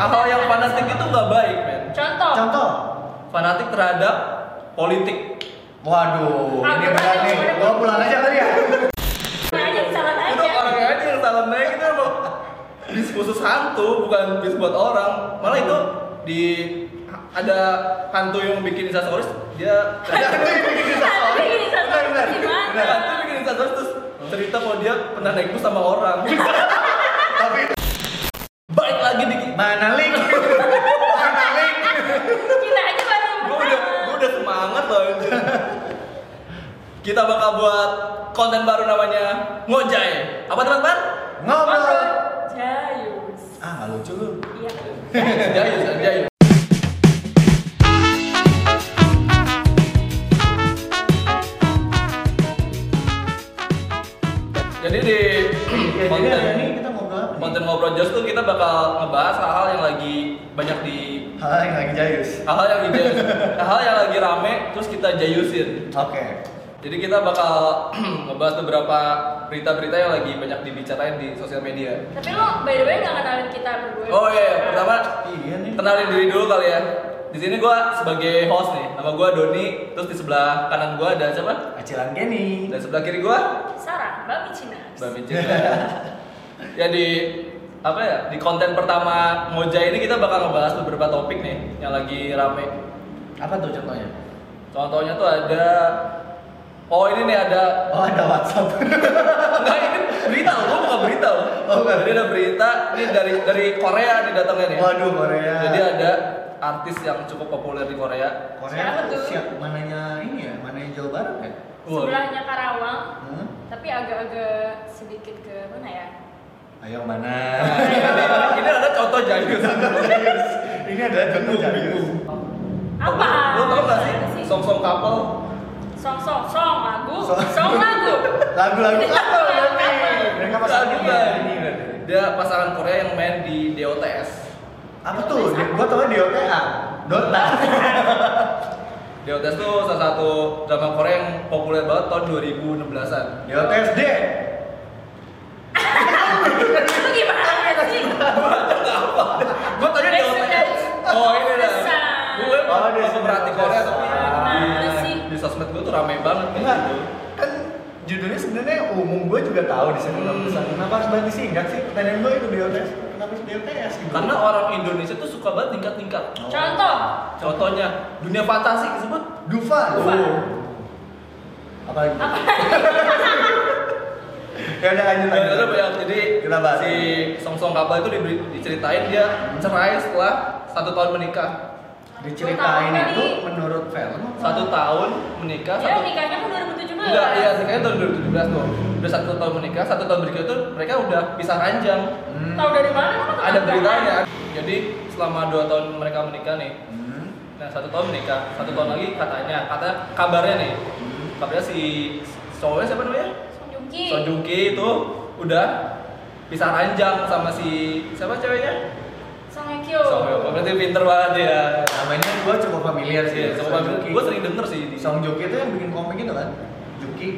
hal yang fanatik itu nggak baik men Contoh. Contoh. fanatik terhadap politik Waduh, ini gimana berat nih. Gua pulang aja kali ya. Yang bis khusus hantu bukan bis buat orang malah itu di ada hantu yang bikin instastories dia Tapi gini satu Benar, benar. gimana? hantu bikin instastories terus cerita kalau dia pernah naik bus sama orang balik lagi di mana link? Mana link? Kita aja baru gue udah gue udah semangat loh kita bakal buat konten baru namanya ngojay apa teman-teman Ngobrol. Jayus. Ah, lucu lu. Iya. jayus jayus jos tuh kita bakal ngebahas hal-hal yang lagi banyak di Hal yang lagi jayus. hal-hal yang di hal yang lagi rame terus kita jayusin Oke. Jadi kita bakal ngebahas beberapa berita-berita yang lagi banyak dibicarain di sosial media. Tapi lo by the way nggak kenalin kita berdua. Oh iya, pertama Iya nih. kenalin diri dulu kali ya. Di sini gua sebagai host nih, nama gua Doni. Terus di sebelah kanan gua ada siapa? Acilan Kenny. Dan sebelah kiri gua Sarah, Mbak Micina. Mbak Mincin. ya di apa ya di konten pertama Moja ini kita bakal ngebahas beberapa topik nih yang lagi rame. Apa tuh contohnya? Contohnya tuh ada Oh ini nih ada Oh, ada WhatsApp. Enggak ini berita loh, bukan berita loh. Oh, bukan. Jadi ada berita ini dari dari Korea nih datangnya nih. Waduh, Korea. Jadi ada artis yang cukup populer di Korea. Korea Siapa tuh? siap mananya ini ya? Mananya Jawa Barat? Wah. Sebelahnya Karawang, Hmm? tapi agak-agak sedikit ke mana ya? Ayo mana? ini ada contoh jayus. ini adalah contoh jayus. Apa? Lo tau gak sih song song couple? Song song song lagu, Song. song lagu. Lagu-lagu Ini apa apa? berarti? Mereka pasangan Lagu, ini. Dia pasangan Korea yang main di DOTS. Apa tuh? Gua tau di OTA. Dota. DOTS tuh salah satu drama Korea yang populer banget tahun 2016-an. Di OTSD. Itu gimana sih? Gue tadi DOTS. Oh ini. Desan. Gue Oh, oh, desan. pemerhati Korea tapi di, sosmed gue tuh rame banget Enggak. Kan judulnya sebenarnya umum gue juga tahu di sana Hmm. Kenapa harus banget disingkat sih? Pertanyaan gue itu di OTS. Kenapa gitu? Karena orang Indonesia tuh suka banget tingkat-tingkat. Contoh. Contohnya dunia fantasi disebut Dufan. Dufan. Oh. Apa lagi? ya udah lanjut itu lanjut. banyak jadi Kita bahas. si Song Song Kapal itu diberi- diceritain dia cerai setelah satu tahun menikah. Diceritain Gua tahu itu kali. menurut film? Satu tahun menikah, Dia satu nikahnya kan 2017. Enggak, iya nikahnya tahun 2017 tuh. Udah satu tahun menikah, satu tahun berikutnya tuh mereka udah pisah ranjang. Hmm. Tahu dari mana? Ada beritanya. Jadi selama dua tahun mereka menikah nih, Hmm. Nah, satu tahun menikah, satu tahun lagi katanya, katanya kabarnya nih, Hmm. kabarnya si cowoknya siapa namanya? Song Joong Ki. Son Joong Ki itu udah pisah ranjang sama si siapa ceweknya? Song Hye Kyo. Song Hye. Berarti pinter banget ya. Namanya gue cukup familiar sih. Sama Song Joki. gue sering denger sih di Song Joki itu yang bikin komik itu kan? Juki.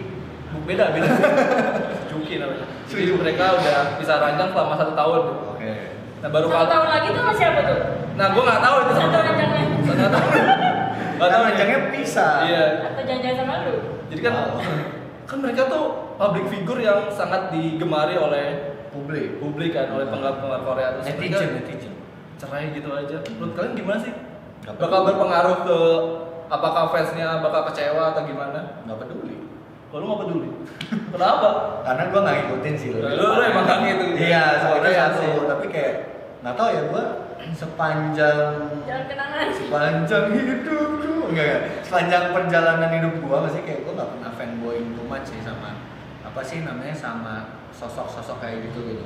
beda beda. Juki namanya. Jadi mereka udah pisah ranjang selama satu tahun. Oke. Nah baru Satu tahun lagi tuh masih apa tuh? Nah gue nggak tahu itu Satu ranjangnya. Nggak tahu. Nggak Kan tahu. ranjangnya pisah. Iya. Atau jangan-jangan sama lu? Jadi kan Oh. Kan mereka tuh public figure yang sangat digemari oleh Publik. publik kan oleh penggemar Korea terus Netizen, netizen. cerai gitu aja. Menurut kalian gimana sih? Nggak Bakal berpengaruh ke apakah fansnya bakal kecewa atau gimana? Nggak peduli. Kalau nggak peduli. Kenapa? Karena gue nggak ngikutin sih. Lu- lu emang nggak ngikutin. Iya, soalnya satu. sih. Tapi kayak nggak tahu ya gue sepanjang kenangan. sepanjang hidupku enggak enggak sepanjang perjalanan hidup gua masih kayak gua nggak pernah fanboying too much sih sama apa sih namanya sama sosok-sosok kayak gitu gitu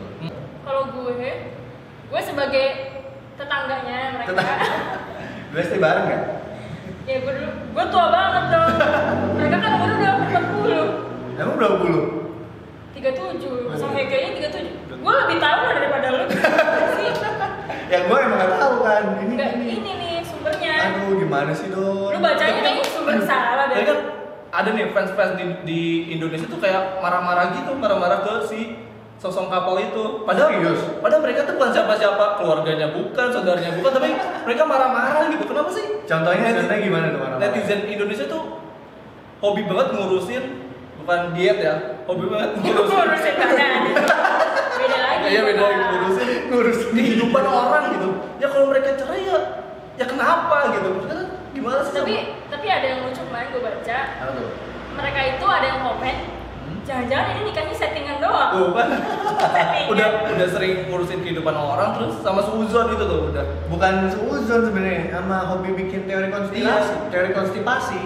Kalau gue, gue sebagai tetangganya mereka. Tetap. gue sih bareng nggak ya gue dulu, gue tua banget dong. Mereka kan umur udah 40 emang berapa puluh 37, Song Hye Kyo-nya 37 Gue lebih tahu lah daripada lu sih ya gua emang nggak tahu kan ini Enggak, ini ini nih sumbernya aduh gimana sih dong Lu bacanya kayaknya sumber salah deh kan ada nih fans-fans di, di Indonesia tuh kayak marah-marah gitu, marah-marah ke si sosok kapal itu. Padahal Serius? padahal mereka tuh bukan siapa-siapa, keluarganya bukan, saudaranya bukan, tapi mereka marah-marah gitu. Kenapa sih? Contohnya Neti- contohnya gimana tuh mana? Netizen Indonesia tuh hobi banget ngurusin bukan diet ya, hobi banget ngurusin. ngurusin badan beda lagi Iya beda ngurusin ngurusin kehidupan orang gitu. Ya kalau mereka cerai ya ya kenapa gitu? Maksudnya gimana sih? tapi tapi ada yang lucu kemarin gue baca tuh? mereka itu ada yang komen Hmm? jangan-jangan ini nikahnya settingan doang Tuh kan udah udah sering ngurusin kehidupan orang terus sama seuzon itu tuh udah Bukan seuzon sebenarnya, sama hobi bikin teori konspirasi, Iya. teori konstipasi.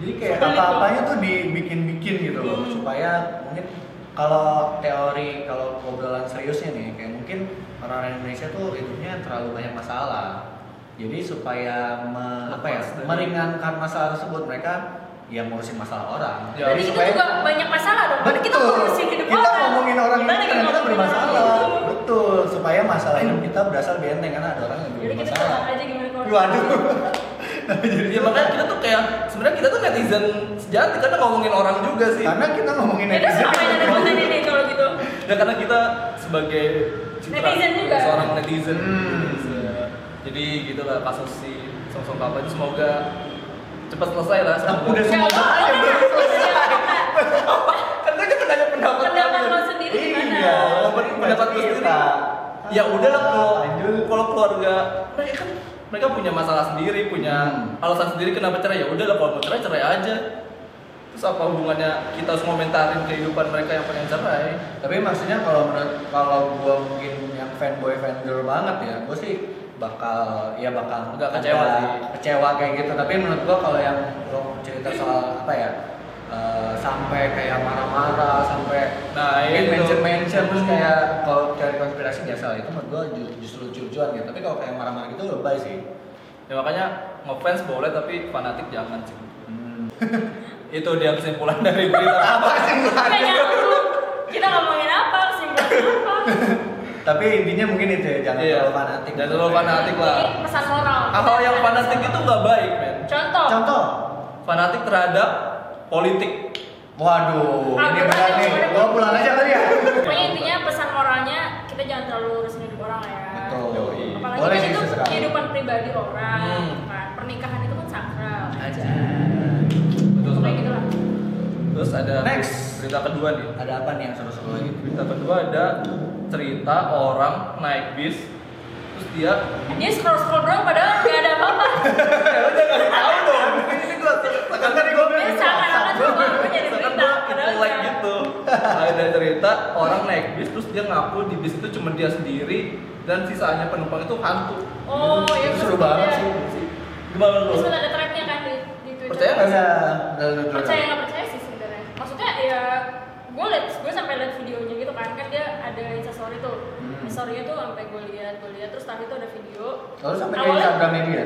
Jadi kayak apa-apanya tuh dibikin-bikin gitu loh, Hmm. supaya mungkin kalau teori kalau obrolan seriusnya nih, kayak mungkin orang Indonesia tuh hidupnya terlalu banyak masalah. Jadi supaya me- apa ya, meringankan masalah tersebut mereka ya ngurusin masalah orang. Ya, tapi kita juga banyak masalah dong Berarti kita Betul. ngurusin hidup kita orang ngomongin orang kita ini karena kita ngomongin bermasalah. orang itu. Betul, supaya masalah hidup kita berasa lebih enteng karena ada orang yang jadi lebih kita bermasalah. aja gimana kalau Waduh. ya makanya kita tuh kayak sebenarnya kita tuh netizen sejati karena ngomongin orang juga sih Karena kita ngomongin kita netizen. sama yang ada konten ini kalau gitu ya karena kita sebagai citra Netizen juga. seorang netizen Hmm. Jadi gitulah kasus si sosok kapal itu semoga cepat selesai lah semoga. Udah semua Ya, aja oke, belum oke, selesai. oke. kan nanya pendapat pendapat kalian. lo sendiri gimana Iya, Pendapat- pendapat gue sendiri ya udahlah kalau Lanjut. kalau keluarga mereka kan mereka punya masalah sendiri punya Hmm. alasan sendiri kenapa cerai ya udahlah kalau mau cerai cerai aja terus apa hubungannya kita harus komentarin kehidupan mereka yang pengen cerai Tapi maksudnya kalau menurut kalau gua mungkin yang fanboy fangirl banget ya, gua sih bakal ya bakal ada kecewa sih. kecewa kayak gitu. Tapi menurut gua kalau yang lo cerita soal apa ya eh, sampai kayak marah-marah sampai Nah, itu. mention-mention terus kayak kalau cari konspirasi biasa itu menurut gua ju- justru lucu-lucuan gitu. Tapi kalau kayak marah-marah gitu lebay sih. ya makanya ngefans boleh tapi fanatik jangan sih Hmm. itu dia kesimpulan dari berita apa nyambung. kita ngomongin Tapi intinya mungkin itu ya, jangan Iya. terlalu fanatik. Jangan terlalu fanatik lah. Ini pesan moral hal yang fanatik itu nggak baik men contoh Contoh, fanatik terhadap politik Waduh, Ah, ini gimana berat nih. Gua pulang aja kali ya. pokoknya intinya pesan moralnya kita jangan terlalu urusin hidup orang lah ya Betul. Yoi. apalagi Boleh kan sih itu sesekali. kehidupan pribadi orang Hmm. kan pernikahan itu kan sakral Aja. betul kayak sekali gitu lah terus ada Next. berita kedua nih. Ada apa nih yang seru-seru lagi? berita kedua ada cerita orang naik bis terus dia dia scroll scroll doang padahal nggak ada apa-apa. Ya lu jangan tahu dong. Ini gua sekarang tadi gua dia seakan-akan berita gua padahal itu like gitu. Ada cerita orang naik bis terus dia ngaku di bis itu cuma dia sendiri dan sisanya penumpang itu hantu. Oh ya Itu seru banget sih. gimana lu? Terus ada threadnya kan di, di Twitter. Percaya nggak. Percaya nggak percaya sih sebenarnya maksudnya ya gue liat gue sampai liat videonya gitu kan kan dia ada instastory tuh. Hmm. instastorynya tuh sampai gue liat gue liat terus tadi tuh ada video. Lalu sampai ke Awalnya- Instagramnya dia.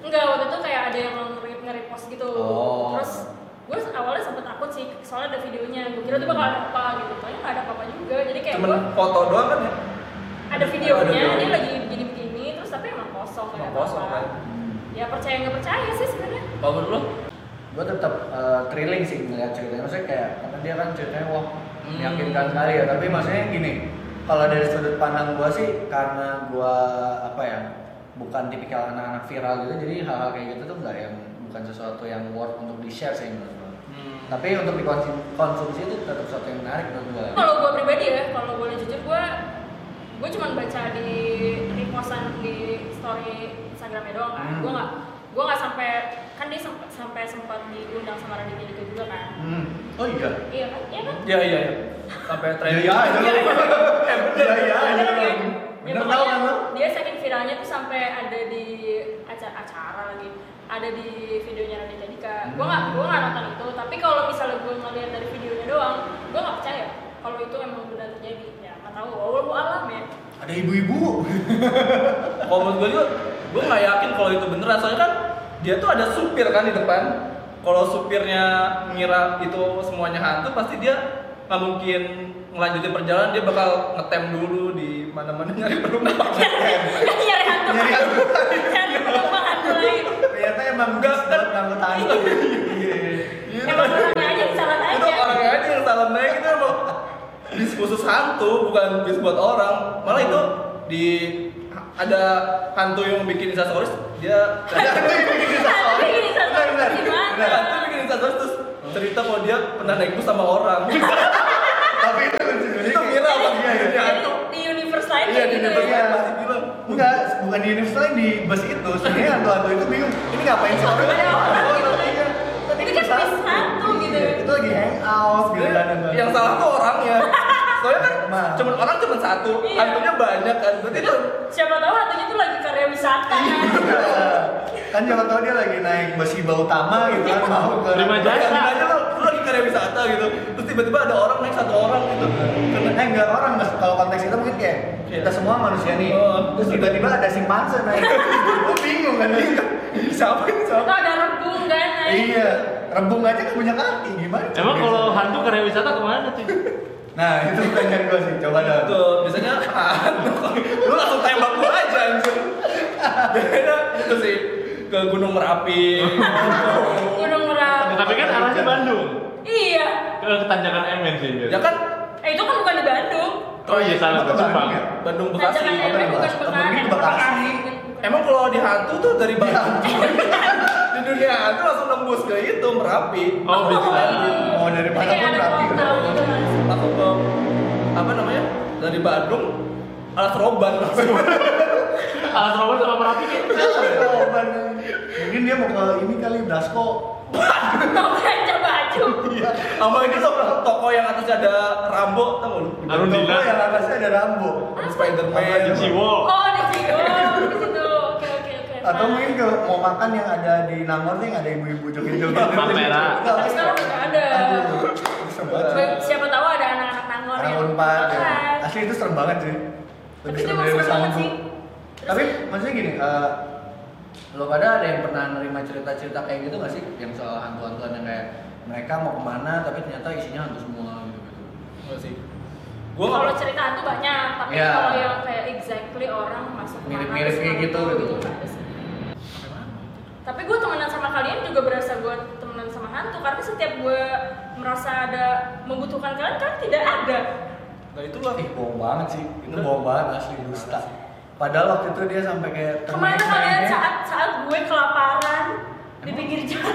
enggak waktu itu kayak ada yang nge- nge-repost gitu. Oh. terus gue awalnya sempet takut sih soalnya ada videonya. Gue kira tuh bakal ada apa gitu. Soalnya nggak ada apa-apa juga. Jadi kayak cuman gue foto doang kan ya? Ada videonya Ada dia lagi begini-begini terus tapi emang kosong kayak Emang kosong, kan? ya percaya nggak percaya sih sebenarnya. Kalau menurut lu Gue tetap eh, thrilling sih ngeliat ceritanya. Maksudnya kayak karena dia kan ceritanya wah Hmm. meyakinkan sekali ya. Tapi maksudnya gini, kalau dari sudut pandang gue sih karena gue apa ya bukan tipikal anak-anak viral gitu, jadi hal-hal kayak gitu tuh nggak yang bukan sesuatu yang worth untuk di share sih menurut gue. Hmm. Tapi untuk dikonsumsi itu tetap sesuatu yang menarik menurut gue. kalau gue pribadi ya kalau boleh jujur gue gue cuma baca di repostan di story Instagramnya doang kan Hmm. gue nggak gue nggak sampai kan dia sempat sampai sempat diundang sama Raditya Dika juga kan Hmm. Oh iya. iya kan iya kan iya iya iya sampai trending Iya, iya. Iya, iya. Iya iya. Bener iya. kan? Ya, pokoknya tau kan lo? dia saking viralnya tuh sampai ada di acara acara lagi ada di videonya Raditya Dika gue nggak gue nggak nonton itu tapi kalau misalnya gue ngeliat dari videonya doang gue nggak percaya kalau itu emang benar terjadi ya nggak tahu Allah alam ya Ada ibu-ibu. kalau menurut gue juga gue nggak yakin kalau itu beneran soalnya kan dia tuh ada supir kan di depan. Kalau supirnya ngira itu semuanya hantu pasti dia nggak mungkin ngelanjutin perjalanan. Dia bakal ngetem dulu di mana-mana nyari penumpang nyari hantu. Nyari hantu. nyari lagi. Ternyata emang gas kan? banget ngangkut hantu. Iya. emang orangnya aja salah itu aja. Orangnya aja yang salah naik itu emang bis khusus hantu bukan bis buat orang. Malah itu di ada hantu yang bikin instastories dia hantu bikin Tapi gini, Benar, benar. gimana? Benar. hantu bikin terus cerita kalau dia pernah naik bus sama orang Tapi itu lucu juga. itu Iya, iya. dia Jadi hantu di universe lain iya kayak di gitu universe ya. lain pasti bilang Enggak, bukan di universe lain di bus itu. Sebenarnya hantu-hantu itu bingung. Ini ngapain sih orang? Ada orang gitu. Iya. Tapi Ini kan bis hantu gitu. Iya, Itu lagi hangout gitu kan. yang salah tuh orangnya soalnya kan Emang. cuma orang cuma satu Iya. hantunya banyak kan berarti itu Siapa tahu hantunya tuh lagi karya wisata kan. Iya. kan jangan tahu dia lagi naik bus hiba utama gitu kan mau ke Lima jasa. lu, lu lagi karya wisata gitu terus tiba-tiba ada orang naik satu orang gitu Karena Eh enggak orang Mas. kalau konteks itu mungkin kayak Iya. kita semua manusia nih. Oh. Terus tiba-tiba ada simpanse naik. Lu bingung kan? siapa ini siapa ada rebung kan. naik. Iya, rembung aja nggak punya kaki gimana? Emang kalau hantu karya wisata ke mana tuh? Nah itu pertanyaan gue sih, coba dah. tuh biasanya hantu lu langsung tembak gua aja anjir Biasanya itu sih ke Gunung Merapi Gunung Merapi. Tapi kan arahnya Bandung. Iya. Ke Tanjakan MN sih. ya kan Eh itu kan bukan di Bandung. Oh iya salah Itu gue Bandung Jepang. ya? Bandung Bekasi Tanjakan. MN bukan Bekasi. Bekasi. Emang kalau di hantu tuh dari Bandung dunia hantu langsung nembus ke itu Merapi Oh bisa. Oh, dari mana pun Merapi. gitu langsung ke apa namanya dari Bandung alas roban langsung Alat robot sama Merapi kayak Bandung. Mungkin dia mau ke ini kali Dasko. Mau belanja baju. Iya. sama ini tuh toko yang atasnya ada Rambo tau gak lu. Toko yang atasnya ada Rambo. Spiderman Ciwo. Oh, di situ. Oke oke oke. Atau mungkin ke mau makan yang ada di Nangor nih yang ada ibu-ibu joget-joget. Palmera. Tapi sekarang udah ada. Siapa tahu ada anak-anak nangor Anak yang Unpad ya. Asli itu serem banget sih. Tapi Lebih serem dari. Tapi maksudnya gini, eh, lo pada ada yang pernah nerima cerita-cerita kayak gitu gak sih? Yang soal hantu-hantuan yang kayak mereka mau ke mana tapi ternyata isinya hantu semua gitu gitu. Enggak sih gua Kalau cerita hantu banyak, tapi Iya. kalau yang kayak exactly orang masuk Mirip-mirip kayak gitu, hantu, gitu. Tapi gue temenan sama kalian juga berasa gue temenan sama hantu karena setiap gue merasa ada membutuhkan kalian kan tidak ada. nah itulah Ih bohong banget sih, itu bohong banget asli dusta. Padahal waktu itu dia sampai kayak Ke mana kalian saat saat gue kelaparan di pinggir jalan?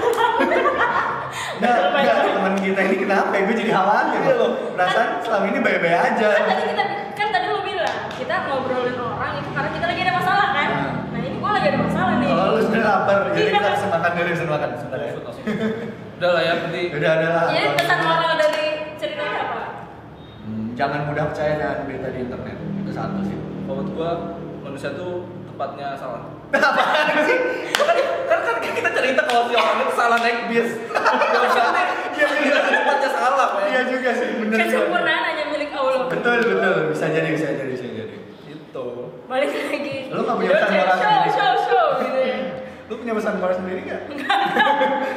Enggak, enggak, teman kita ini kenapa ya? Gue jadi khawatir Iya loh. Perasaan selama ini baik-baik aja. kan tadi kita kan tadi lo bilang kita ngobrolin Kalau lu sebenarnya lapar, jadi Iya. kita harus makan dulu, harus makan sebentar ya. udah lah ya berarti Udah ada lah. Jadi pesan moral dari ceritanya apa? Hmm, jangan mudah percaya dengan berita di internet. Itu satu sih. menurut gua manusia tuh tepatnya salah Apaan sih? kan, kan, kan kita cerita kalau si orang itu salah naik bis ya berarti Iya, iya. tempatnya salah men Iya juga sih, bener. juga. Kesempurnaan hanya milik Allah. Betul, betul. Bisa jadi, bisa jadi, bisa jadi. itu Balik lagi. Pesan moral sendiri nggak?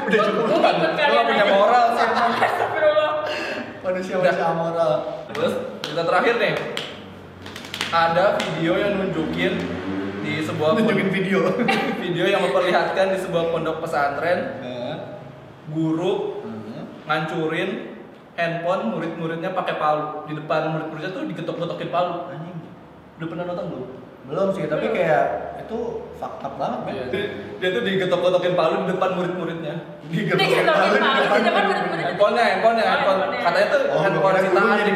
Udah cukup. Kalian nggak punya moral sih emang. Astagfirullah. Manusia-manusia amoral. terus kita terakhir nih ada video yang nunjukin di sebuah Nunjukin video. video yang memperlihatkan di sebuah pondok pesantren guru ngancurin handphone murid-muridnya pakai palu di depan murid-muridnya tuh digetok-getokin palu Anjing. udah pernah nonton belum? Belum sih, tapi kayak itu fakta banget, men. Iya, dia, dia tuh digetok-getokin palu di depan murid-muridnya Digetokin palu di depan murid-murid. handphonenya handphonenya Oh, handphone katanya tuh Oh, handphone sitaan gurunya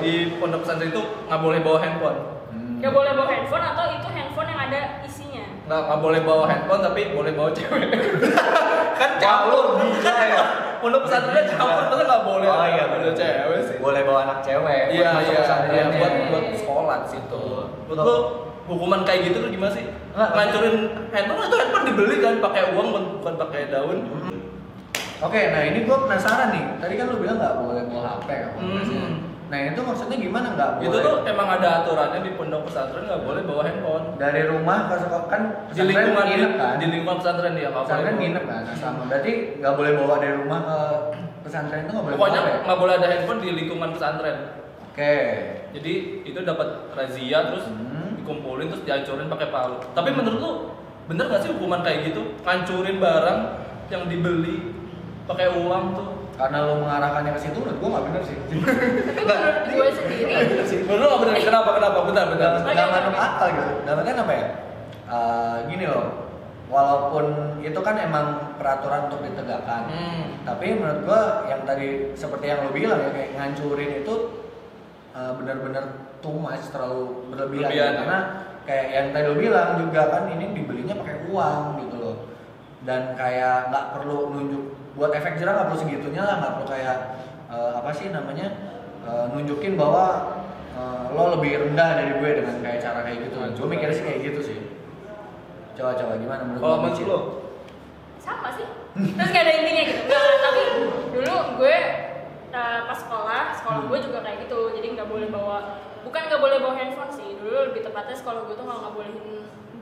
di, pondok pesantren itu nggak boleh bawa handphone Hmm. Gak boleh bawa handphone atau itu handphone yang ada isinya. nggak nggak boleh bawa handphone tapi boleh bawa cewek kan campur bisa ya. pondok pesantrennya campur masa nggak boleh Oh iya, bener. cewek sih Boleh bawa anak cewek. buat Iya iya iya ya. buat buat sekolah situ. Betul. Hukuman kayak gitu tuh gimana sih? Ngancurin handphone itu handphone dibeli kan pakai uang bukan pakai daun. Oke, nah ini gue penasaran nih. Tadi kan lu bilang nggak boleh bawa HP kan? Hmm. Nah itu maksudnya gimana nggak boleh? Itu tuh emang ada aturannya di pondok pesantren nggak boleh bawa handphone. dari rumah ke sekolah kan Di lingkungan nginep kan? di lingkungan pesantren dia nggak boleh. pesantren nginep kan? Nah, sama. Berarti nggak boleh bawa dari rumah ke pesantren itu nggak boleh Pokoknya ya? nggak boleh ada handphone di lingkungan pesantren. Oke. Jadi itu dapat razia terus Hmm. Dikumpulin terus dihancurin pakai palu. Tapi menurut lu bener nggak sih hukuman kayak gitu? Ngancurin barang yang dibeli pakai uang tuh karena lo mengarahkannya ke situ menurut gue nggak bener sih tapi menurut gue sendiri Menurut lo bener? Kenapa? Kenapa? Bentar, bentar. nggak masuk akal gitu dalam artian apa ya Eh, gini loh walaupun itu kan emang peraturan untuk ditegakkan Hmm. tapi menurut gua yang tadi seperti yang lo bilang ya kayak ngancurin itu uh, benar-benar too much terlalu berlebihan Berlebihan, ya. karena kayak yang tadi lo bilang juga kan ini dibelinya pakai uang gitu loh dan kayak nggak perlu nunjuk buat efek jerah nggak perlu segitunya lah nggak perlu kayak uh, apa sih namanya uh, nunjukin bahwa uh, lo lebih rendah dari gue dengan kayak cara kayak gitu gue mikirnya sih kayak gitu sih coba-coba gimana menurut Micin? lo? sama sih terus gak ada intinya gitu Nggak, tapi dulu gue uh, pas sekolah sekolah gue juga kayak gitu. Jadi nggak boleh bawa bukan nggak boleh bawa handphone sih. Dulu lebih tepatnya sekolah gue tuh nggak bolehin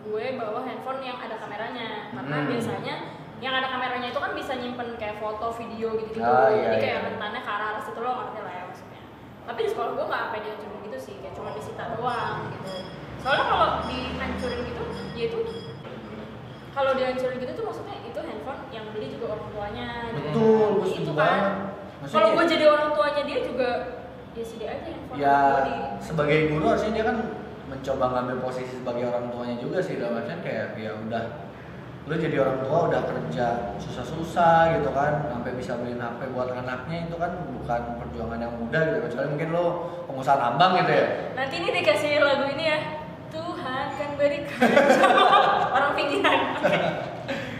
gue bawa handphone yang ada kameranya. Karena Hmm. biasanya yang ada kameranya itu kan bisa nyimpen kayak foto video gitu gitu Ah, iya, jadi iya. kayak rentannya ke arah arah situ lo ngerti lah ya maksudnya. Tapi di sekolah gue nggak sampai dihancurin gitu sih. Kayak cuma disita doang gitu. Soalnya kalau dihancurin gitu ya itu kalau dihancurin gitu tuh maksudnya itu handphone yang beli juga orang tuanya gitu. Betul, gue itu kan kalau gue jadi orang tuanya dia juga ya sedih aja handphone ya di sebagai guru harusnya dia kan mencoba ngambil posisi sebagai orang tuanya juga sih dalam artian kayak ya udah lu jadi orang tua udah kerja susah-susah gitu kan sampai bisa beliin HP buat anaknya itu kan bukan perjuangan yang mudah gitu. Kecuali mungkin lo pengusaha tambang gitu ya. Nanti ini dikasih lagu ini ya Tuhan kan berikan orang pinggiran.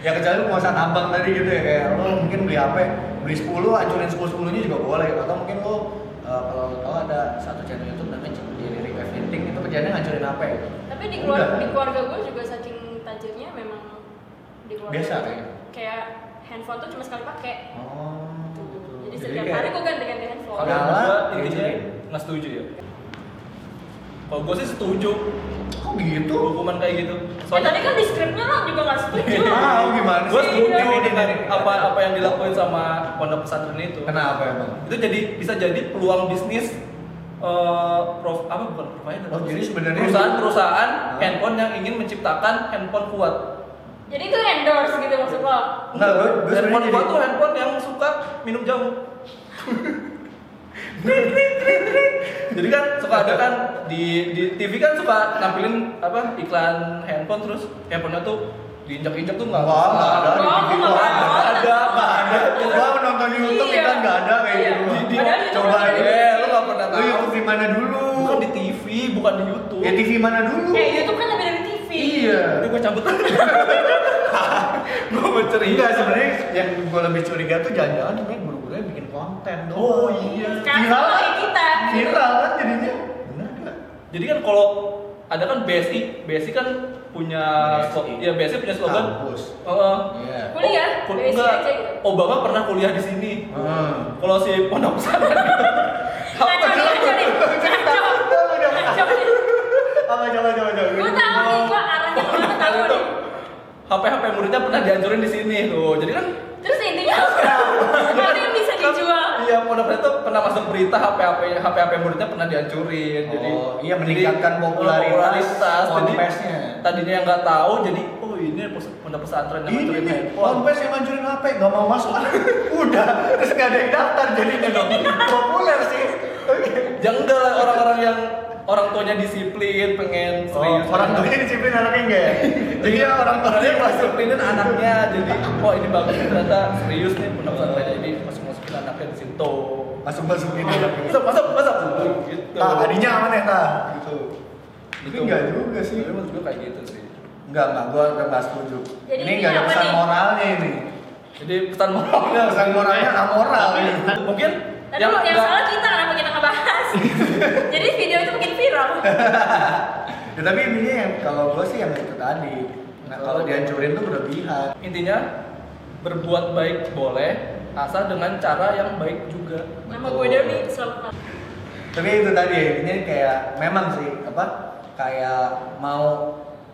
Ya kecuali lu pengusaha tambang tadi gitu ya kayak lo mungkin beli HP beli 10 hancurin 10 10 nya juga boleh. Atau mungkin lo eh, kalau lo tahu ada satu channel YouTube namanya Jerry Everything itu kerjanya ngancurin HP tapi di keluarga di keluarga gue juga saking tajirnya memang di keluarga Biasa, kayak? kayak handphone tuh cuma sekali pakai. Oh jadi Jadi setiap kayak- hari gue ganti-ganti handphone. Kalau gue intinya gini. nggak setuju ya. Kalau gue sih setuju kok gitu hukuman kayak gitu. Eh, tadi kan di skripnya lo juga gak setuju Tahu gimana Gue sih? setuju Iya. dengan apa apa yang dilakuin sama pondok pesantren itu. Kenapa emang? Itu jadi bisa jadi peluang bisnis eh prof, apa bukan provider? Oh, jadi sebenarnya- perusahaan-perusahaan Hah? handphone yang ingin menciptakan handphone kuat. jadi itu endorse gitu maksud lo gue gue handphone jadi tuh handphone yang suka minum jamu. Jadi kan suka ada kan di di TV kan suka nampilin apa iklan handphone terus handphonenya tuh diinjak-injak tuh nggak ada di TV nggak gua ada. Nggak ada. Gua nonton di YouTube Iya. kan nggak ada kayak Iya. gitu. Di- Coba aja. Eh, lu nggak pernah Lu tahu. YouTube di mana dulu? Bukan di TV, bukan di YouTube. Ya TV mana dulu? eh YouTube kan lebih dari TV Iya. Ini gue cabut. gue mau. Enggak sebenarnya yang gue lebih curiga tuh jangan-jangan sebenarnya guru-gurunya bikin konten doang. Oh, iya. Viral Viral kan jadinya. Benar? Jadi kan kalau ada kan BSI, BSI kan punya BSI. ya BSI punya slogan. Kampus. Heeh. Iya. Kuliah, Oh, kul- BSI enggak. aja gitu. Obama pernah kuliah di sini. Hmm. Kalau si pondok pesantren Apa coba coba coba. Gue tau nih, gue arahnya ke mana tau itu nih HP HP muridnya pernah dihancurin di sini tuh. Jadi kan Terus intinya apa? Apa yang bisa Iya, pondok itu pernah masuk berita HP HP HP HP muridnya pernah dihancurin. Jadi Oh, iya, meningkatkan jadi, popularitas popularitas. Jadi ponpesnya. tadinya yang nggak tahu jadi oh ini pondok pesantren yang Ini nih, handphone. Ponpes yang ngancurin HP, gak mau masuk Udah, terus gak ada yang daftar jadinya dong Populer sih lah orang-orang yang orang tuanya disiplin, pengen Oh, serius. orang tuanya disiplin anaknya enggak ya? Jadi ya orang tuanya disiplinin anaknya, jadi wah ini bagus ternyata serius nih pondok pesantren jadi masuk masukin di situ. Masuk-masukin anaknya Masuk, masuk, masuk. Gitu. Tah, tadinya aman ya, Tah? Gitu Tapi Itu enggak juga sih Tapi menurut gue kayak gitu sih. Enggak, enggak, gua udah gak setuju Jadi Ini enggak ada apa pesan nih? moralnya ini Jadi pesan moralnya Pesan moralnya amoral ini mungkin Tapi yang, yang nggak- salah kita, kenapa kita ngebahas? Jadi video itu makin viral Ya tapi intinya yang kalau gua sih yang itu tadi Nah kalau dihancurin tuh berlebihan intinya berbuat baik boleh asal dengan cara yang baik juga. Nama gue Dewi, selamat tapi itu tadi ini kayak memang sih apa kayak mau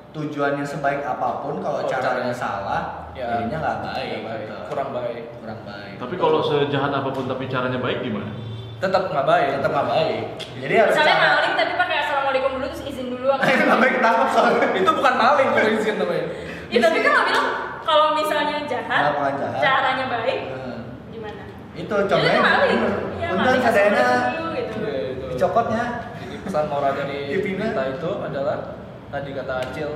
tujuannya sebaik apa pun kalau Kalau caranya caranya- salah Ya, jadinya nggak baik, baik, gitu. kurang baik. kurang baik Tapi kalau sejahat apa pun tapi caranya baik gimana? Tetap nggak baik. tetap nggak baik jadi harus Misalnya cara maling tapi pakai assalamualaikum dulu terus izin dulu itu nggak baik ketangkap soalnya Itu bukan maling kalau izin namanya. Ya tapi kan lo bilang kalau misalnya jahat, jahat. caranya baik, Hmm. Itu contohnya. Iya, Untung ngambil sadayana gitu. Iya, itu. dicokotnya Jadi pesan moral dari kita itu adalah tadi kata Acil.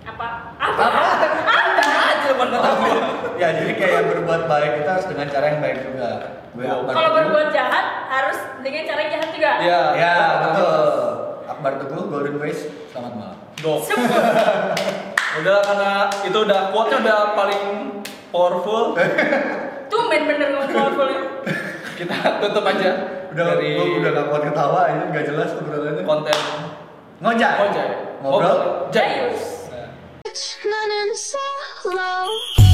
Apa? Apa? Apa Acil bukan kata gue. ya jadi kayak berbuat baik kita harus dengan cara yang baik juga Oh. Akbar Kalau berbuat jahat harus dengan cara yang jahat juga. Iya. ya betul Akbar Teguh Golden Voice selamat malam Dok. udah karena itu udah quote-nya udah paling powerful. Main bener ngomong powerful Kita tutup aja udah dari udah gak kuat ketawa ini gak jelas obrolannya. Konten. Ngojek? Ngojek. ngobrol? Jayus. Nah. 나는 solo